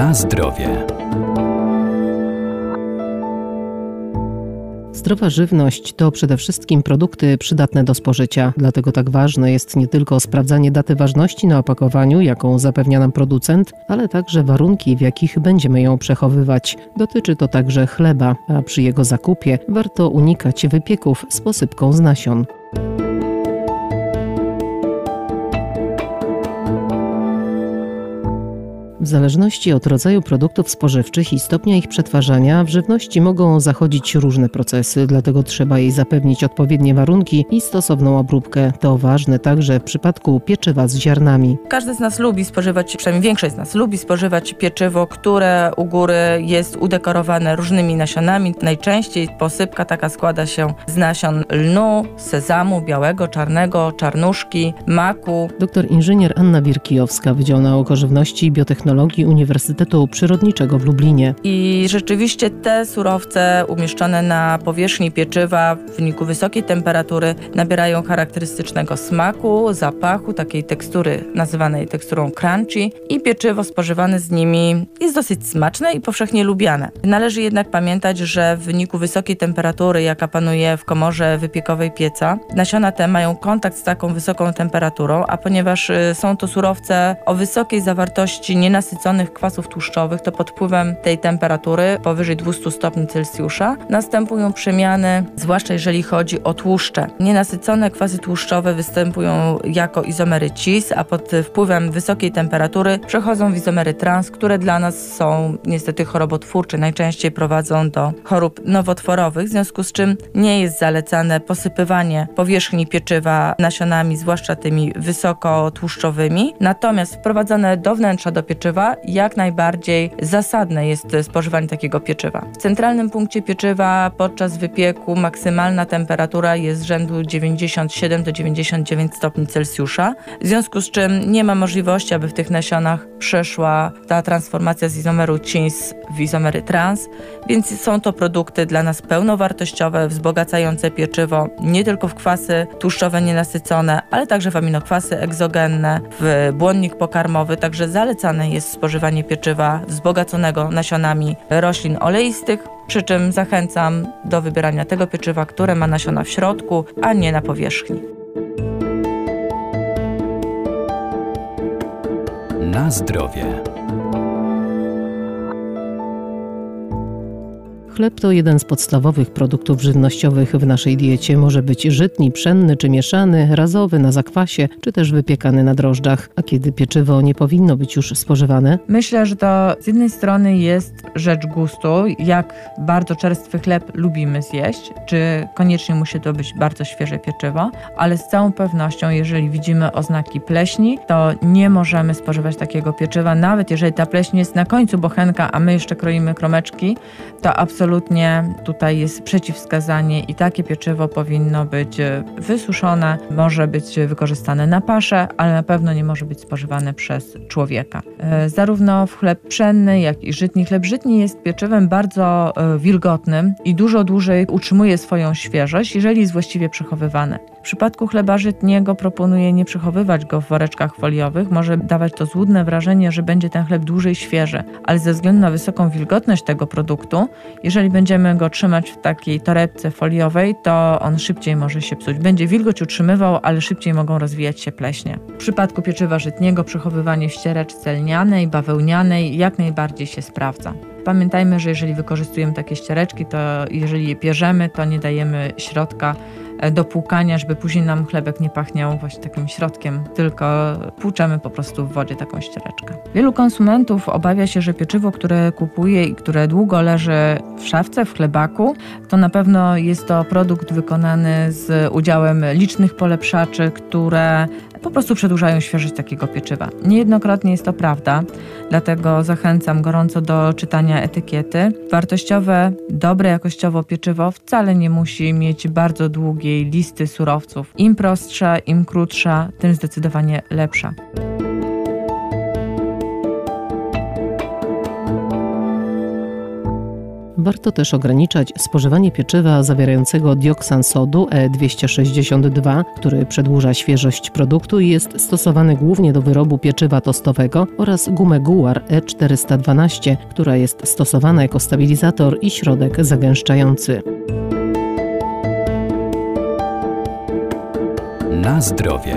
Na zdrowie. Zdrowa żywność to przede wszystkim produkty przydatne do spożycia, dlatego tak ważne jest nie tylko sprawdzanie daty ważności na opakowaniu, jaką zapewnia nam producent, ale także warunki, w jakich będziemy ją przechowywać. Dotyczy to także chleba, a przy jego zakupie warto unikać wypieków z posypką z nasion. W zależności od rodzaju produktów spożywczych i stopnia ich przetwarzania, w żywności mogą zachodzić różne procesy, dlatego trzeba jej zapewnić odpowiednie warunki i stosowną obróbkę. To ważne także w przypadku pieczywa z ziarnami. Każdy z nas lubi spożywać, przynajmniej większość z nas lubi spożywać pieczywo, które u góry jest udekorowane różnymi nasionami. Najczęściej posypka taka składa się z nasion lnu, sezamu białego, czarnego, czarnuszki, maku. Doktor inżynier Anna Wirkijowska, Wydział Nauk o Żywności i Biotechnologii Technologii Uniwersytetu Przyrodniczego w Lublinie. I rzeczywiście te surowce umieszczone na powierzchni pieczywa w wyniku wysokiej temperatury nabierają charakterystycznego smaku, zapachu, takiej tekstury nazywanej teksturą crunchy i pieczywo spożywane z nimi jest dosyć smaczne i powszechnie lubiane. Należy jednak pamiętać, że w wyniku wysokiej temperatury, jaka panuje w komorze wypiekowej pieca, nasiona te mają kontakt z taką wysoką temperaturą, a ponieważ y, są to surowce o wysokiej zawartości nienasyconej nienasyconych kwasów tłuszczowych, to pod wpływem tej temperatury powyżej 200 stopni Celsjusza następują przemiany, zwłaszcza jeżeli chodzi o tłuszcze. Nienasycone kwasy tłuszczowe występują jako izomery cis, a pod wpływem wysokiej temperatury przechodzą w izomery trans, które dla nas są niestety chorobotwórcze, najczęściej prowadzą do chorób nowotworowych, w związku z czym nie jest zalecane posypywanie powierzchni pieczywa nasionami, zwłaszcza tymi wysokotłuszczowymi. Natomiast wprowadzone do wnętrza do pieczywa pieczywa, jak najbardziej zasadne jest spożywanie takiego pieczywa. W centralnym punkcie pieczywa podczas wypieku maksymalna temperatura jest rzędu 97 do 99 stopni Celsjusza, w związku z czym nie ma możliwości, aby w tych nasionach przeszła ta transformacja z izomeru CINS w izomery trans, więc są to produkty dla nas pełnowartościowe, wzbogacające pieczywo nie tylko w kwasy tłuszczowe nienasycone, ale także w aminokwasy egzogenne, w błonnik pokarmowy, także zalecane jest spożywanie pieczywa wzbogaconego nasionami roślin oleistych, przy czym zachęcam do wybierania tego pieczywa, które ma nasiona w środku, a nie na powierzchni. Na zdrowie. Chleb to jeden z podstawowych produktów żywnościowych w naszej diecie. Może być żytni, pszenny czy mieszany, razowy na zakwasie, czy też wypiekany na drożdżach. A kiedy pieczywo nie powinno być już spożywane? Myślę, że to z jednej strony jest rzecz gustu, jak bardzo czerstwy chleb lubimy zjeść, czy koniecznie musi to być bardzo świeże pieczywo, ale z całą pewnością, jeżeli widzimy oznaki pleśni, to nie możemy spożywać takiego pieczywa, nawet jeżeli ta pleśń jest na końcu bochenka, a my jeszcze kroimy kromeczki, to absolutnie absolutnie tutaj jest przeciwwskazanie i takie pieczywo powinno być e, wysuszone, może być wykorzystane na paszę, ale na pewno nie może być spożywane przez człowieka. E, zarówno w chleb pszenny, jak i żytni. Chleb żytni jest pieczywem bardzo e, wilgotnym i dużo dłużej utrzymuje swoją świeżość, jeżeli jest właściwie przechowywany. W przypadku chleba żytniego proponuję nie przechowywać go w woreczkach foliowych. Może dawać to złudne wrażenie, że będzie ten chleb dłużej świeży, ale ze względu na wysoką wilgotność tego produktu, jeżeli będziemy go trzymać w takiej torebce foliowej, to on szybciej może się psuć. Będzie wilgoć utrzymywał, ale szybciej mogą rozwijać się pleśnie. W przypadku pieczywa żytniego przechowywanie w ściereczce lnianej, bawełnianej jak najbardziej się sprawdza. Pamiętajmy, że jeżeli wykorzystujemy takie ściereczki, to jeżeli je pierzemy, to nie dajemy środka do płukania, żeby później nam chlebek nie pachniał właśnie takim środkiem, tylko płuczemy po prostu w wodzie taką ściereczkę. Wielu konsumentów obawia się, że pieczywo, które kupuje i które długo leży w szafce, w chlebaku, to na pewno jest to produkt wykonany z udziałem licznych polepszaczy, które po prostu przedłużają świeżość takiego pieczywa. Niejednokrotnie jest to prawda, dlatego zachęcam gorąco do czytania etykiety. Wartościowe, dobre jakościowo pieczywo wcale nie musi mieć bardzo długiej listy surowców. Im prostsza, im krótsza, tym zdecydowanie lepsza. Warto też ograniczać spożywanie pieczywa zawierającego dioksan sodu E262, który przedłuża świeżość produktu i jest stosowany głównie do wyrobu pieczywa tostowego oraz gumę guar E412, która jest stosowana jako stabilizator i środek zagęszczający. Na zdrowie.